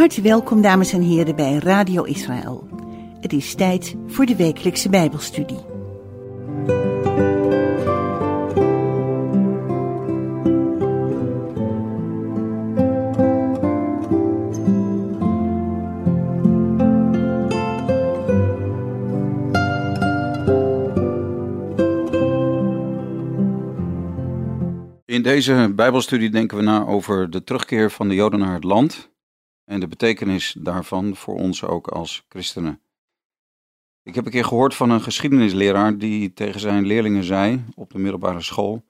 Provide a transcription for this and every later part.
harte welkom, dames en heren, bij Radio Israël. Het is tijd voor de wekelijkse Bijbelstudie. In deze Bijbelstudie denken we na over de terugkeer van de Joden naar het land en de betekenis daarvan voor ons ook als christenen. Ik heb een keer gehoord van een geschiedenisleraar die tegen zijn leerlingen zei op de middelbare school.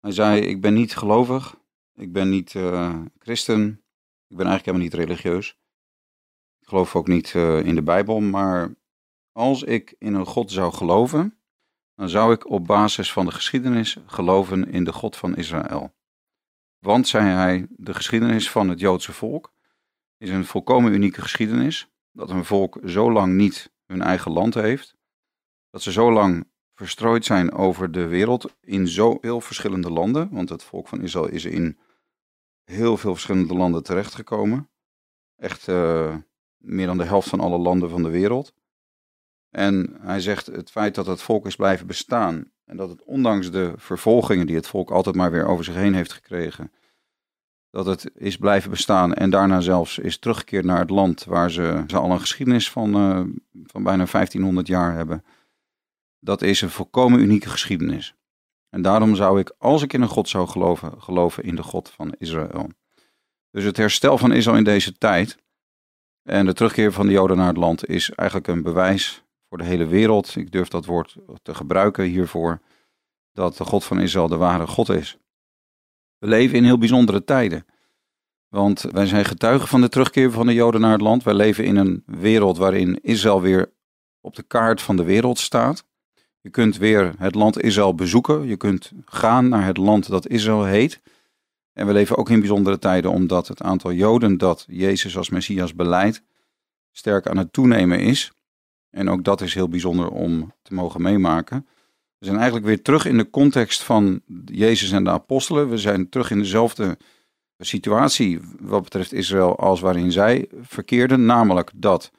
Hij zei: Ik ben niet gelovig, ik ben niet uh, christen, ik ben eigenlijk helemaal niet religieus. Ik geloof ook niet uh, in de Bijbel, maar als ik in een God zou geloven, dan zou ik op basis van de geschiedenis geloven in de God van Israël. Want, zei hij, de geschiedenis van het Joodse volk is een volkomen unieke geschiedenis. Dat een volk zo lang niet hun eigen land heeft. Dat ze zo lang verstrooid zijn over de wereld in zo heel verschillende landen. Want het volk van Israël is in heel veel verschillende landen terechtgekomen. Echt uh, meer dan de helft van alle landen van de wereld. En hij zegt het feit dat het volk is blijven bestaan en dat het ondanks de vervolgingen die het volk altijd maar weer over zich heen heeft gekregen, dat het is blijven bestaan en daarna zelfs is teruggekeerd naar het land waar ze, ze al een geschiedenis van, uh, van bijna 1500 jaar hebben. Dat is een volkomen unieke geschiedenis. En daarom zou ik, als ik in een God zou geloven, geloven in de God van Israël. Dus het herstel van Israël in deze tijd en de terugkeer van de Joden naar het land is eigenlijk een bewijs voor de hele wereld. Ik durf dat woord te gebruiken hiervoor. Dat de God van Israël de ware God is. We leven in heel bijzondere tijden. Want wij zijn getuigen van de terugkeer van de Joden naar het land. Wij leven in een wereld waarin Israël weer op de kaart van de wereld staat. Je kunt weer het land Israël bezoeken. Je kunt gaan naar het land dat Israël heet. En we leven ook in bijzondere tijden omdat het aantal Joden dat Jezus als Messias beleidt sterk aan het toenemen is. En ook dat is heel bijzonder om te mogen meemaken. We zijn eigenlijk weer terug in de context van Jezus en de apostelen. We zijn terug in dezelfde situatie wat betreft Israël als waarin zij verkeerden. Namelijk dat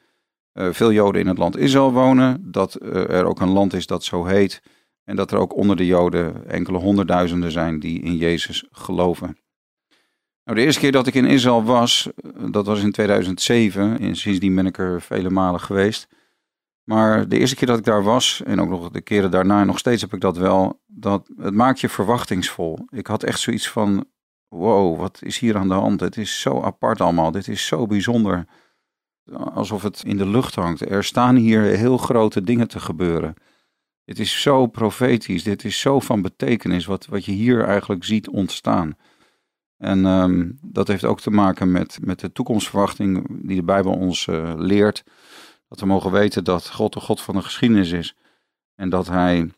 uh, veel Joden in het land Israël wonen. Dat uh, er ook een land is dat zo heet. En dat er ook onder de Joden enkele honderdduizenden zijn die in Jezus geloven. Nou, de eerste keer dat ik in Israël was, dat was in 2007. En sindsdien ben ik er vele malen geweest. Maar de eerste keer dat ik daar was, en ook nog de keren daarna, nog steeds heb ik dat wel, dat, het maakt je verwachtingsvol. Ik had echt zoiets van, wow, wat is hier aan de hand? Het is zo apart allemaal, dit is zo bijzonder. Alsof het in de lucht hangt. Er staan hier heel grote dingen te gebeuren. Dit is zo profetisch, dit is zo van betekenis, wat, wat je hier eigenlijk ziet ontstaan. En um, dat heeft ook te maken met, met de toekomstverwachting die de Bijbel ons uh, leert. Dat we mogen weten dat God de God van de geschiedenis is. En dat hij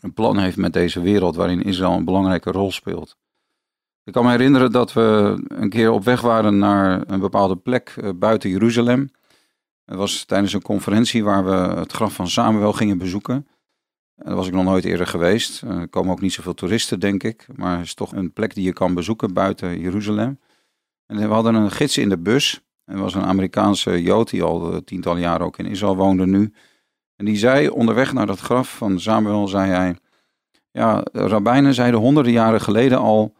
een plan heeft met deze wereld waarin Israël een belangrijke rol speelt. Ik kan me herinneren dat we een keer op weg waren naar een bepaalde plek eh, buiten Jeruzalem. Het was tijdens een conferentie waar we het graf van Samuel gingen bezoeken. En daar was ik nog nooit eerder geweest. Er komen ook niet zoveel toeristen, denk ik. Maar het is toch een plek die je kan bezoeken buiten Jeruzalem. En we hadden een gids in de bus. Er was een Amerikaanse Jood die al eh, tientallen jaren ook in Israël woonde nu. En die zei onderweg naar dat graf van Samuel, zei hij, ja, rabbijnen zeiden honderden jaren geleden al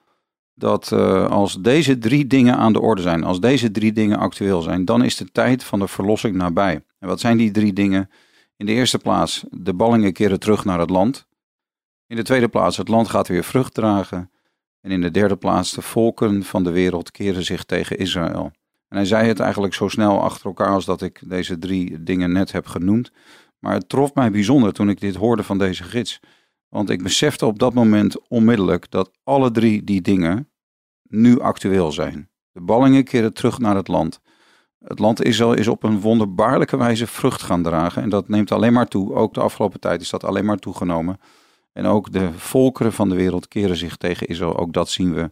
dat uh, als deze drie dingen aan de orde zijn, als deze drie dingen actueel zijn, dan is de tijd van de verlossing nabij. En wat zijn die drie dingen? In de eerste plaats, de ballingen keren terug naar het land. In de tweede plaats, het land gaat weer vrucht dragen. En in de derde plaats, de volken van de wereld keren zich tegen Israël. En hij zei het eigenlijk zo snel achter elkaar als dat ik deze drie dingen net heb genoemd. Maar het trof mij bijzonder toen ik dit hoorde van deze gids. Want ik besefte op dat moment onmiddellijk dat alle drie die dingen nu actueel zijn. De ballingen keren terug naar het land. Het land Israël is op een wonderbaarlijke wijze vrucht gaan dragen. En dat neemt alleen maar toe. Ook de afgelopen tijd is dat alleen maar toegenomen. En ook de volkeren van de wereld keren zich tegen Israël. Ook dat zien we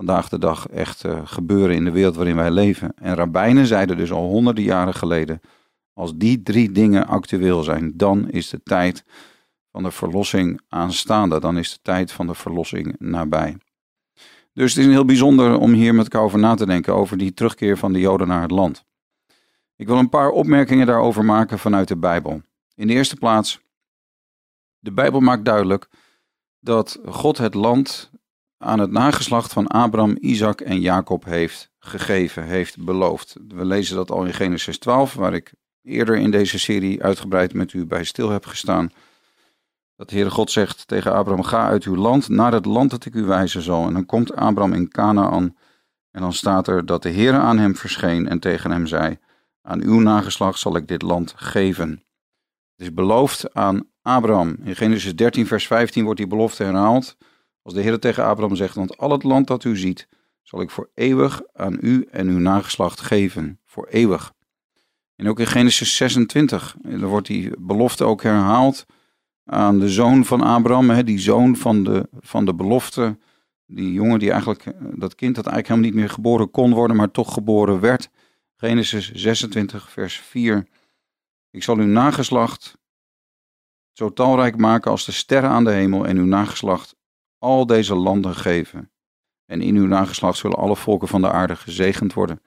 vandaag de dag echt uh, gebeuren in de wereld waarin wij leven. En rabbijnen zeiden dus al honderden jaren geleden, als die drie dingen actueel zijn, dan is de tijd van de verlossing aanstaande. Dan is de tijd van de verlossing nabij. Dus het is heel bijzonder om hier met elkaar over na te denken, over die terugkeer van de Joden naar het land. Ik wil een paar opmerkingen daarover maken vanuit de Bijbel. In de eerste plaats, de Bijbel maakt duidelijk dat God het land aan het nageslacht van Abraham, Isaac en Jacob heeft gegeven, heeft beloofd. We lezen dat al in Genesis 12, waar ik eerder in deze serie uitgebreid met u bij stil heb gestaan. Dat de Heere God zegt tegen Abraham: Ga uit uw land naar het land dat ik u wijzen zal. En dan komt Abraham in Canaan. En dan staat er dat de Heere aan hem verscheen en tegen hem zei: Aan uw nageslacht zal ik dit land geven. Het is beloofd aan Abraham. In Genesis 13, vers 15 wordt die belofte herhaald. Als de Heer tegen Abraham zegt: Want al het land dat u ziet, zal ik voor eeuwig aan u en uw nageslacht geven. Voor eeuwig. En ook in Genesis 26, er wordt die belofte ook herhaald aan de zoon van Abraham, die zoon van de, van de belofte. Die jongen die eigenlijk, eh, dat kind dat eigenlijk helemaal niet meer geboren kon worden, maar toch geboren werd. Genesis 26, vers 4. Ik zal uw nageslacht zo talrijk maken als de sterren aan de hemel en uw nageslacht al deze landen geven. En in uw nageslacht zullen alle volken van de aarde gezegend worden.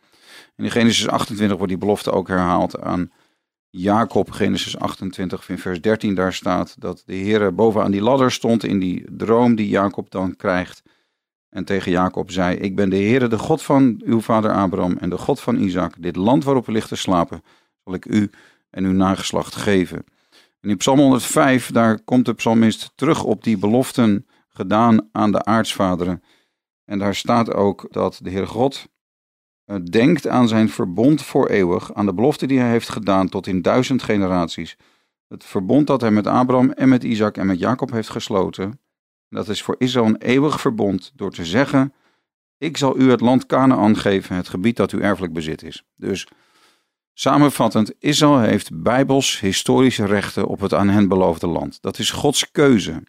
En in Genesis 28 wordt die belofte ook herhaald aan Jacob, Genesis 28, in vers 13, daar staat dat de Heer bovenaan die ladder stond in die droom die Jacob dan krijgt. En tegen Jacob zei, ik ben de Heere, de God van uw vader Abraham en de God van Isaac. Dit land waarop u ligt te slapen, zal ik u en uw nageslacht geven. En in Psalm 105, daar komt de psalmist terug op die beloften gedaan aan de aartsvaderen. En daar staat ook dat de Heer God eh, denkt aan zijn verbond voor eeuwig, aan de belofte die hij heeft gedaan tot in duizend generaties. Het verbond dat hij met Abraham en met Isaac en met Jacob heeft gesloten. Dat is voor Israël een eeuwig verbond door te zeggen: Ik zal u het land Canaan geven, het gebied dat uw erfelijk bezit is. Dus samenvattend, Israël heeft bijbels historische rechten op het aan hen beloofde land. Dat is Gods keuze.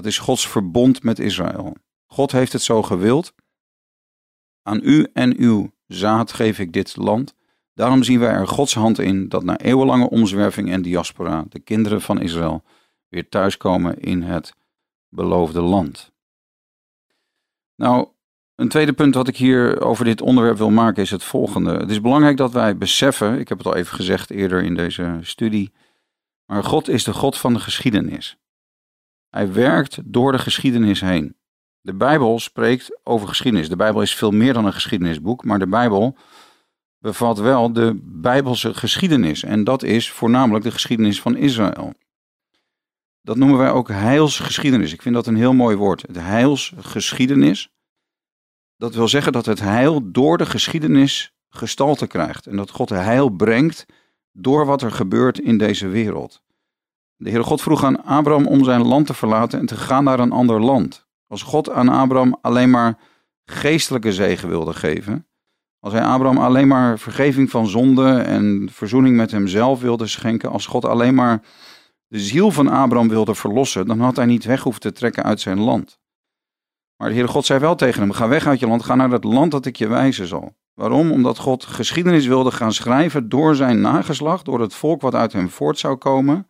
Dat is Gods verbond met Israël. God heeft het zo gewild. Aan u en uw zaad geef ik dit land. Daarom zien wij er Gods hand in dat na eeuwenlange omzwerving en diaspora de kinderen van Israël weer thuiskomen in het beloofde land. Nou, een tweede punt wat ik hier over dit onderwerp wil maken is het volgende. Het is belangrijk dat wij beseffen, ik heb het al even gezegd eerder in deze studie, maar God is de God van de geschiedenis. Hij werkt door de geschiedenis heen. De Bijbel spreekt over geschiedenis. De Bijbel is veel meer dan een geschiedenisboek, maar de Bijbel bevat wel de Bijbelse geschiedenis. En dat is voornamelijk de geschiedenis van Israël. Dat noemen wij ook heilsgeschiedenis. Ik vind dat een heel mooi woord. Het heilsgeschiedenis. Dat wil zeggen dat het heil door de geschiedenis gestalte krijgt. En dat God heil brengt door wat er gebeurt in deze wereld. De Heere God vroeg aan Abraham om zijn land te verlaten en te gaan naar een ander land. Als God aan Abraham alleen maar geestelijke zegen wilde geven, als hij Abraham alleen maar vergeving van zonde en verzoening met hemzelf wilde schenken, als God alleen maar de ziel van Abraham wilde verlossen, dan had hij niet weg hoeven te trekken uit zijn land. Maar de Heere God zei wel tegen hem: Ga weg uit je land, ga naar het land dat ik je wijzen zal. Waarom? Omdat God geschiedenis wilde gaan schrijven door zijn nageslacht, door het volk wat uit hem voort zou komen.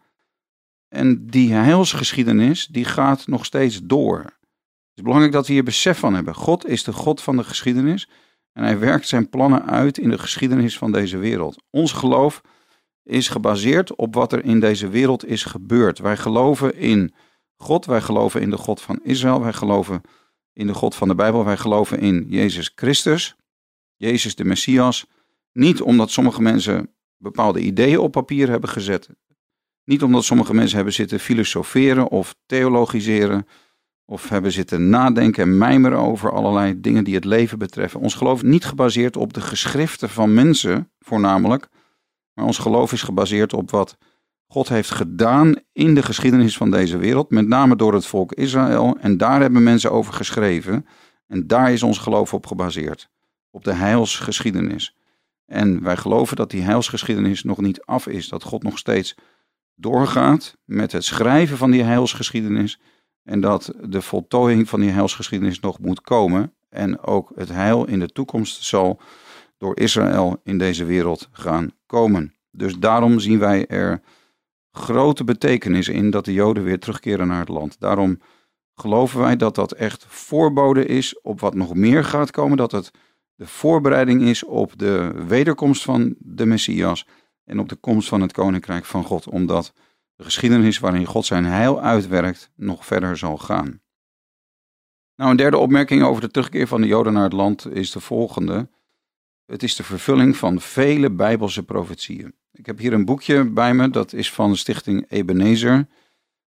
En die heilsgeschiedenis, die gaat nog steeds door is belangrijk dat we hier besef van hebben. God is de God van de geschiedenis en hij werkt zijn plannen uit in de geschiedenis van deze wereld. Ons geloof is gebaseerd op wat er in deze wereld is gebeurd. Wij geloven in God, wij geloven in de God van Israël, wij geloven in de God van de Bijbel, wij geloven in Jezus Christus, Jezus de Messias. Niet omdat sommige mensen bepaalde ideeën op papier hebben gezet. Niet omdat sommige mensen hebben zitten filosoferen of theologiseren of hebben zitten nadenken en mijmeren over allerlei dingen die het leven betreffen. Ons geloof is niet gebaseerd op de geschriften van mensen, voornamelijk, maar ons geloof is gebaseerd op wat God heeft gedaan in de geschiedenis van deze wereld, met name door het volk Israël. En daar hebben mensen over geschreven. En daar is ons geloof op gebaseerd. Op de heilsgeschiedenis. En wij geloven dat die heilsgeschiedenis nog niet af is. Dat God nog steeds doorgaat met het schrijven van die heilsgeschiedenis. En dat de voltooiing van die heilsgeschiedenis nog moet komen. En ook het heil in de toekomst zal door Israël in deze wereld gaan komen. Dus daarom zien wij er grote betekenis in dat de Joden weer terugkeren naar het land. Daarom geloven wij dat dat echt voorbode is op wat nog meer gaat komen. Dat het de voorbereiding is op de wederkomst van de Messias en op de komst van het Koninkrijk van God. Omdat de geschiedenis waarin God zijn heil uitwerkt nog verder zal gaan. Nou, een derde opmerking over de terugkeer van de Joden naar het land is de volgende. Het is de vervulling van vele Bijbelse profetieën. Ik heb hier een boekje bij me, dat is van de stichting Ebenezer,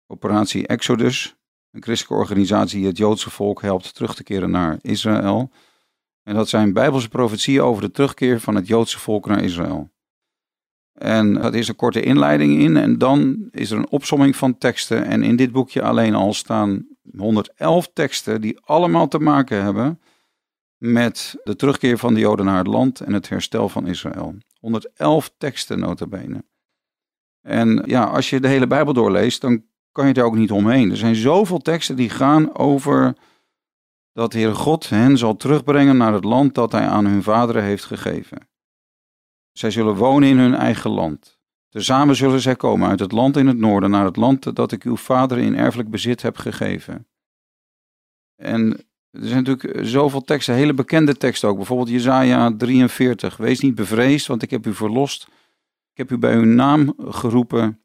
Operatie Exodus, een christelijke organisatie die het Joodse volk helpt terug te keren naar Israël. En dat zijn Bijbelse profetieën over de terugkeer van het Joodse volk naar Israël. En dat is een korte inleiding in en dan is er een opsomming van teksten. En in dit boekje alleen al staan 111 teksten die allemaal te maken hebben met de terugkeer van de Joden naar het land en het herstel van Israël. 111 teksten notabene. En ja, als je de hele Bijbel doorleest, dan kan je er ook niet omheen. Er zijn zoveel teksten die gaan over dat Heer God hen zal terugbrengen naar het land dat hij aan hun vaderen heeft gegeven. Zij zullen wonen in hun eigen land. Tezamen zullen zij komen uit het land in het noorden naar het land dat ik uw vader in erfelijk bezit heb gegeven. En er zijn natuurlijk zoveel teksten, hele bekende teksten ook. Bijvoorbeeld Jezaja 43. Wees niet bevreesd, want ik heb u verlost. Ik heb u bij uw naam geroepen.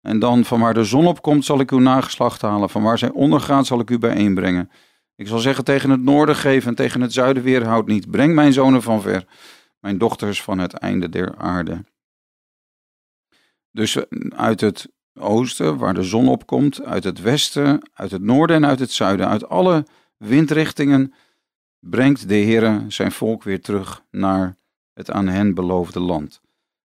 En dan van waar de zon opkomt zal ik uw nageslacht halen. Van waar zij ondergaat zal ik u bijeenbrengen. Ik zal zeggen tegen het noorden geven en tegen het zuiden weerhoud niet. Breng mijn zonen van ver, mijn dochters van het einde der aarde. Dus uit het oosten, waar de zon opkomt, uit het westen, uit het noorden en uit het zuiden, uit alle windrichtingen, brengt de Heer zijn volk weer terug naar het aan hen beloofde land.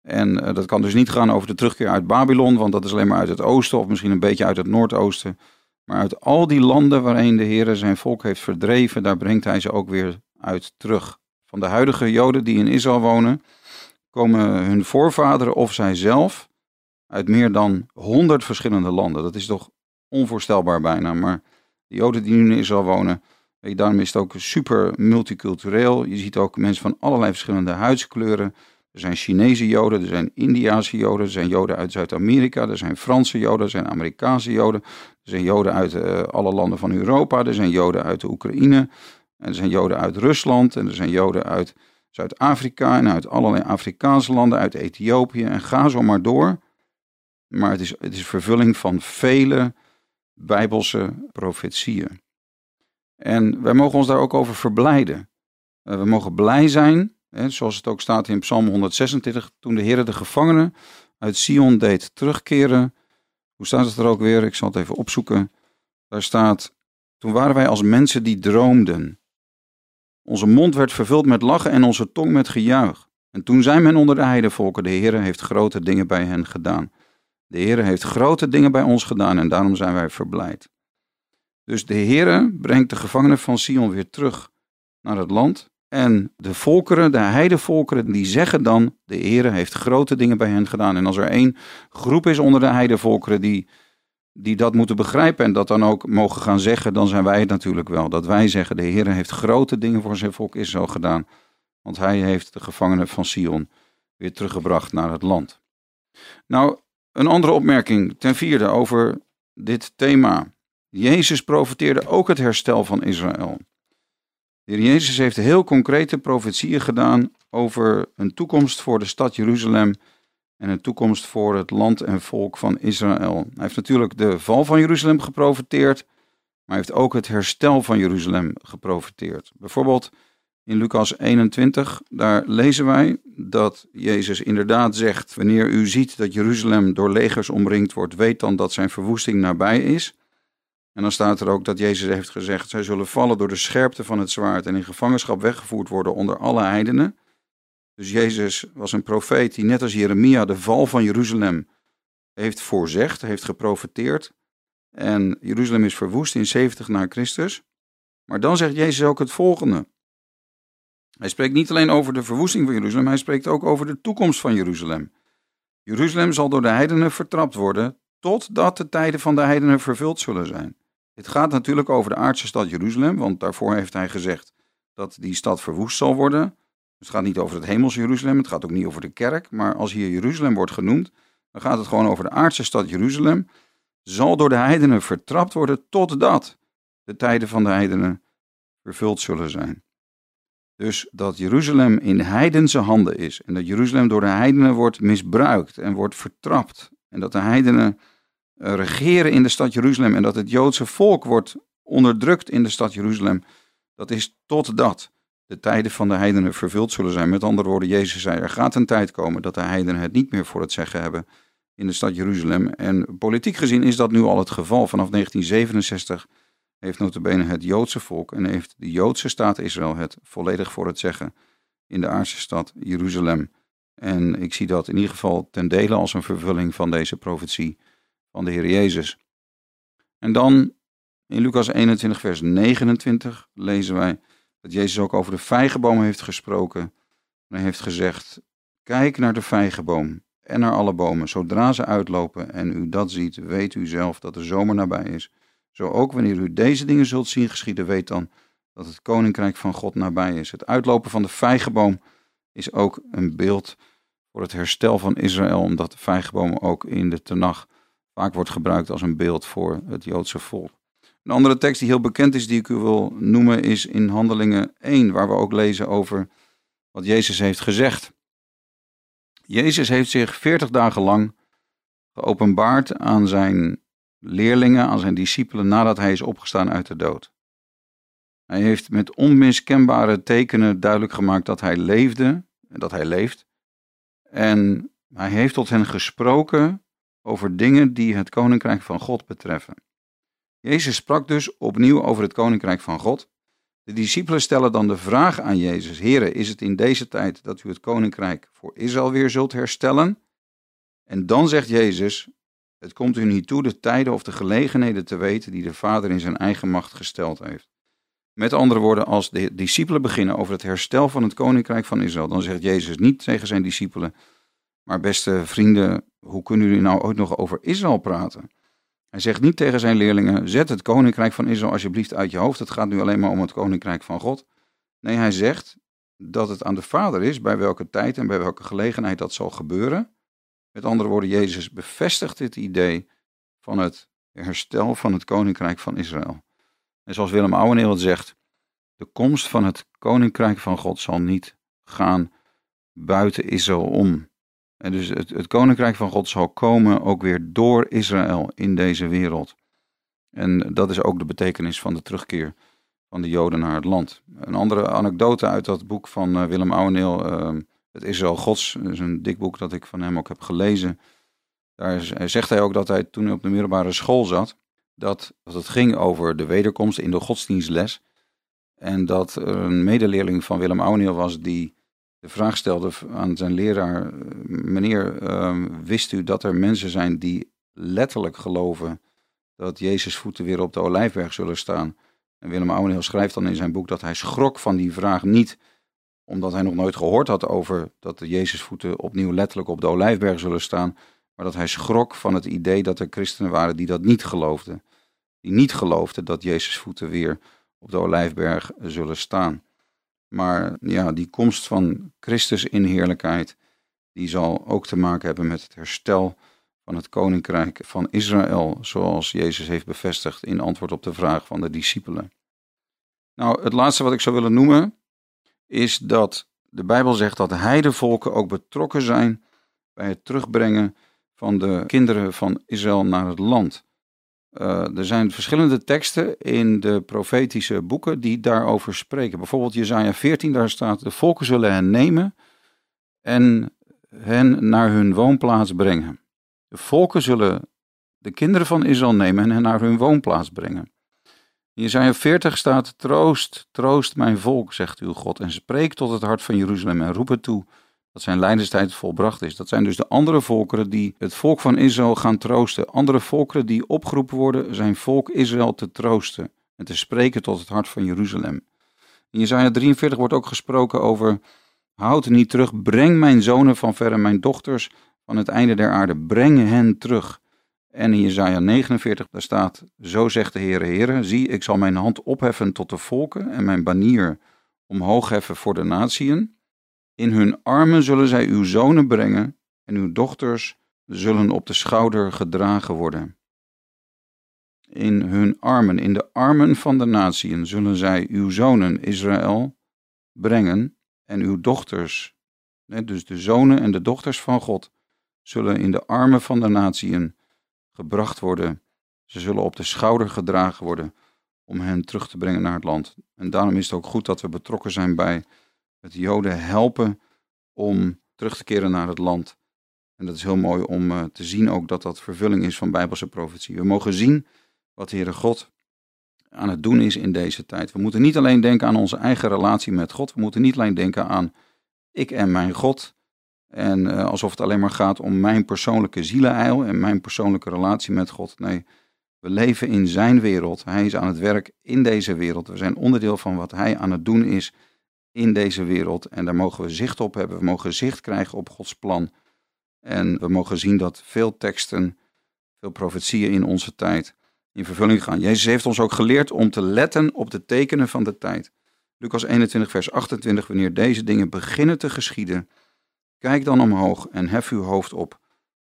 En uh, dat kan dus niet gaan over de terugkeer uit Babylon, want dat is alleen maar uit het oosten of misschien een beetje uit het noordoosten. Maar uit al die landen waarin de Heer zijn volk heeft verdreven, daar brengt hij ze ook weer uit terug. Van de huidige Joden die in Israël wonen, komen hun voorvaderen of zij zelf uit meer dan honderd verschillende landen. Dat is toch onvoorstelbaar bijna. Maar de Joden die nu in Israël wonen, daarom is het ook super multicultureel. Je ziet ook mensen van allerlei verschillende huidskleuren. Er zijn Chinese Joden, er zijn Indiase Joden, er zijn Joden uit Zuid-Amerika, er zijn Franse Joden, er zijn Amerikaanse Joden, er zijn Joden uit uh, alle landen van Europa, er zijn Joden uit de Oekraïne, en er zijn Joden uit Rusland en er zijn Joden uit Zuid-Afrika en uit allerlei Afrikaanse landen, uit Ethiopië en ga zo maar door. Maar het is, het is vervulling van vele bijbelse profetieën. En wij mogen ons daar ook over verblijden. Uh, we mogen blij zijn zoals het ook staat in Psalm 126, toen de Heer de gevangenen uit Sion deed terugkeren. Hoe staat het er ook weer? Ik zal het even opzoeken. Daar staat, toen waren wij als mensen die droomden. Onze mond werd vervuld met lachen en onze tong met gejuich. En toen zei men onder de heidevolken, de Heer heeft grote dingen bij hen gedaan. De Heer heeft grote dingen bij ons gedaan en daarom zijn wij verblijd. Dus de Heer brengt de gevangenen van Sion weer terug naar het land en de volkeren, de heidevolkeren, die zeggen dan, de Heer heeft grote dingen bij hen gedaan. En als er één groep is onder de heidevolkeren die, die dat moeten begrijpen en dat dan ook mogen gaan zeggen, dan zijn wij het natuurlijk wel. Dat wij zeggen, de Heer heeft grote dingen voor zijn volk Israël gedaan. Want hij heeft de gevangenen van Sion weer teruggebracht naar het land. Nou, een andere opmerking ten vierde over dit thema. Jezus profeteerde ook het herstel van Israël. De heer Jezus heeft heel concrete profetieën gedaan over een toekomst voor de stad Jeruzalem en een toekomst voor het land en volk van Israël. Hij heeft natuurlijk de val van Jeruzalem geprofeteerd, maar hij heeft ook het herstel van Jeruzalem geprofeteerd. Bijvoorbeeld in Lucas 21, daar lezen wij dat Jezus inderdaad zegt: Wanneer u ziet dat Jeruzalem door legers omringd wordt, weet dan dat zijn verwoesting nabij is. En dan staat er ook dat Jezus heeft gezegd: zij zullen vallen door de scherpte van het zwaard en in gevangenschap weggevoerd worden onder alle heidenen. Dus Jezus was een profeet die net als Jeremia de val van Jeruzalem heeft voorzegd, heeft geprofeteerd. En Jeruzalem is verwoest in 70 na Christus. Maar dan zegt Jezus ook het volgende. Hij spreekt niet alleen over de verwoesting van Jeruzalem, hij spreekt ook over de toekomst van Jeruzalem. Jeruzalem zal door de heidenen vertrapt worden, totdat de tijden van de heidenen vervuld zullen zijn. Het gaat natuurlijk over de aardse stad Jeruzalem, want daarvoor heeft hij gezegd dat die stad verwoest zal worden. Dus het gaat niet over het hemels Jeruzalem, het gaat ook niet over de kerk, maar als hier Jeruzalem wordt genoemd, dan gaat het gewoon over de aardse stad Jeruzalem. Zal door de heidenen vertrapt worden totdat de tijden van de heidenen vervuld zullen zijn. Dus dat Jeruzalem in heidense handen is en dat Jeruzalem door de heidenen wordt misbruikt en wordt vertrapt en dat de heidenen eh, regeren in de stad Jeruzalem en dat het Joodse volk wordt onderdrukt in de stad Jeruzalem, dat is totdat de tijden van de heidenen vervuld zullen zijn. Met andere woorden, Jezus zei, er gaat een tijd komen dat de heidenen het niet meer voor het zeggen hebben in de stad Jeruzalem. En politiek gezien is dat nu al het geval. Vanaf 1967 heeft notabene het Joodse volk en heeft de Joodse staat Israël het volledig voor het zeggen in de aardse stad Jeruzalem. En ik zie dat in ieder geval ten dele als een vervulling van deze profetie van de Heer Jezus. En dan in Lucas 21, vers 29 lezen wij dat Jezus ook over de vijgenboom heeft gesproken. Hij heeft gezegd: Kijk naar de vijgenboom en naar alle bomen. Zodra ze uitlopen en u dat ziet, weet u zelf dat de zomer nabij is. Zo ook wanneer u deze dingen zult zien geschieden, weet dan dat het koninkrijk van God nabij is. Het uitlopen van de vijgenboom is ook een beeld voor het herstel van Israël, omdat de vijgenboom ook in de Tenach vaak wordt gebruikt als een beeld voor het Joodse volk. Een andere tekst die heel bekend is, die ik u wil noemen, is in Handelingen 1, waar we ook lezen over wat Jezus heeft gezegd. Jezus heeft zich 40 dagen lang geopenbaard aan zijn leerlingen, aan zijn discipelen, nadat hij is opgestaan uit de dood. Hij heeft met onmiskenbare tekenen duidelijk gemaakt dat hij leefde en dat hij leeft. En hij heeft tot hen gesproken over dingen die het koninkrijk van God betreffen. Jezus sprak dus opnieuw over het koninkrijk van God. De discipelen stellen dan de vraag aan Jezus: Heere, is het in deze tijd dat u het koninkrijk voor Israël weer zult herstellen? En dan zegt Jezus: Het komt u niet toe de tijden of de gelegenheden te weten die de Vader in zijn eigen macht gesteld heeft. Met andere woorden, als de discipelen beginnen over het herstel van het koninkrijk van Israël, dan zegt Jezus niet tegen zijn discipelen: Maar beste vrienden, hoe kunnen jullie nou ooit nog over Israël praten? Hij zegt niet tegen zijn leerlingen: zet het koninkrijk van Israël alsjeblieft uit je hoofd. Het gaat nu alleen maar om het koninkrijk van God. Nee, hij zegt dat het aan de Vader is bij welke tijd en bij welke gelegenheid dat zal gebeuren. Met andere woorden, Jezus bevestigt dit idee van het herstel van het koninkrijk van Israël. En zoals Willem Ouweneel het zegt, de komst van het koninkrijk van God zal niet gaan buiten Israël om. En dus het, het koninkrijk van God zal komen ook weer door Israël in deze wereld. En dat is ook de betekenis van de terugkeer van de Joden naar het land. Een andere anekdote uit dat boek van uh, Willem Ouweneel, uh, Het Israël Gods, is een dik boek dat ik van hem ook heb gelezen. Daar zegt hij ook dat hij toen op de middelbare school zat, dat, dat het ging over de wederkomst in de godsdienstles. En dat er een medeleerling van Willem Ouweneel was die de vraag stelde aan zijn leraar: Meneer, uh, wist u dat er mensen zijn die letterlijk geloven dat Jezus' voeten weer op de olijfberg zullen staan? En Willem Ouweneel schrijft dan in zijn boek dat hij schrok van die vraag niet omdat hij nog nooit gehoord had over dat de Jezus voeten opnieuw letterlijk op de olijfberg zullen staan, maar dat hij schrok van het idee dat er christenen waren die dat niet geloofden. Die niet geloofden dat Jezus voeten weer op de olijfberg zullen staan. Maar ja, die komst van Christus in heerlijkheid, die zal ook te maken hebben met het herstel van het koninkrijk van Israël, zoals Jezus heeft bevestigd in antwoord op de vraag van de discipelen. Nou, het laatste wat ik zou willen noemen is dat de Bijbel zegt dat de heidevolken ook betrokken zijn bij het terugbrengen van de kinderen van Israël naar het land. Uh, er zijn verschillende teksten in de profetische boeken die daarover spreken. Bijvoorbeeld Jezaja 14, daar staat: De volken zullen hen nemen en hen naar hun woonplaats brengen. De volken zullen de kinderen van Israël nemen en hen naar hun woonplaats brengen. In Jezaja 40 staat: Troost, troost mijn volk, zegt uw God, en spreek tot het hart van Jeruzalem en roep het toe dat zijn lijdenstijd volbracht is. Dat zijn dus de andere volkeren die het volk van Israël gaan troosten. Andere volkeren die opgeroepen worden zijn volk Israël te troosten en te spreken tot het hart van Jeruzalem. In Jesaja 43 wordt ook gesproken over, houd niet terug, breng mijn zonen van verre, mijn dochters van het einde der aarde, breng hen terug. En in Jesaja 49, daar staat, zo zegt de Heere, Heere, zie, ik zal mijn hand opheffen tot de volken en mijn banier omhoog heffen voor de natieën. In hun armen zullen zij uw zonen brengen en uw dochters zullen op de schouder gedragen worden. in hun armen, in de armen van de natieën, zullen zij uw zonen Israël brengen en uw dochters, dus de zonen en de dochters van God, zullen in de armen van de natieën gebracht worden. Ze zullen op de schouder gedragen worden om hen terug te brengen naar het land. En daarom is het ook goed dat we betrokken zijn bij het Joden helpen om terug te keren naar het land. En dat is heel mooi om uh, te zien ook dat dat vervulling is van Bijbelse profetie. We mogen zien wat Heere God aan het doen is in deze tijd. We moeten niet alleen denken aan onze eigen relatie met God. We moeten niet alleen denken aan ik en mijn God. En uh, alsof het alleen maar gaat om mijn persoonlijke zieleneil en mijn persoonlijke relatie met God. Nee, we leven in zijn wereld. Hij is aan het werk in deze wereld. We zijn onderdeel van wat hij aan het doen is in deze wereld. En daar mogen we zicht op hebben. We mogen zicht krijgen op Gods plan. En we mogen zien dat veel teksten, veel profetieën in onze tijd in vervulling gaan. Jezus heeft ons ook geleerd om te letten op de tekenen van de tijd. Lucas 21, vers 28. Wanneer deze dingen beginnen te geschieden, kijk dan omhoog en hef uw hoofd op,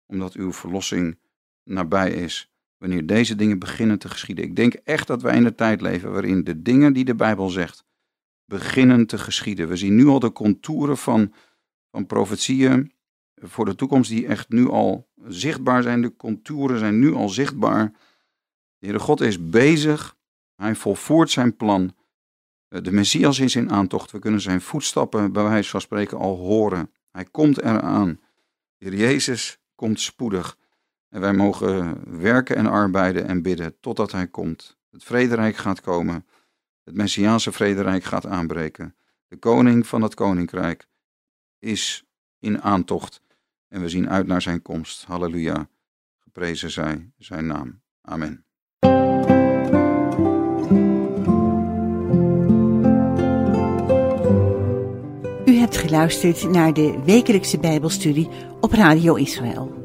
omdat uw verlossing nabij is. Wanneer deze dingen beginnen te geschieden. Ik denk echt dat wij in de tijd leven waarin de dingen die de Bijbel zegt, beginnen te geschieden. We zien nu al de contouren van, van profetieën voor de toekomst die echt nu al zichtbaar zijn. De contouren zijn nu al zichtbaar. De Heere God is bezig. Hij volvoert zijn plan. De Messias is in aantocht. We kunnen zijn voetstappen bij wijze van spreken al horen. Hij komt eraan. De Heer Jezus komt spoedig. En wij mogen werken en arbeiden en bidden totdat Hij komt. Het vrederijk gaat komen. Het Messiaanse vrederijk gaat aanbreken. De koning van het koninkrijk is in aantocht. En we zien uit naar zijn komst. Halleluja. Geprezen zij zijn naam. Amen. U hebt geluisterd naar de wekelijkse Bijbelstudie op Radio Israël.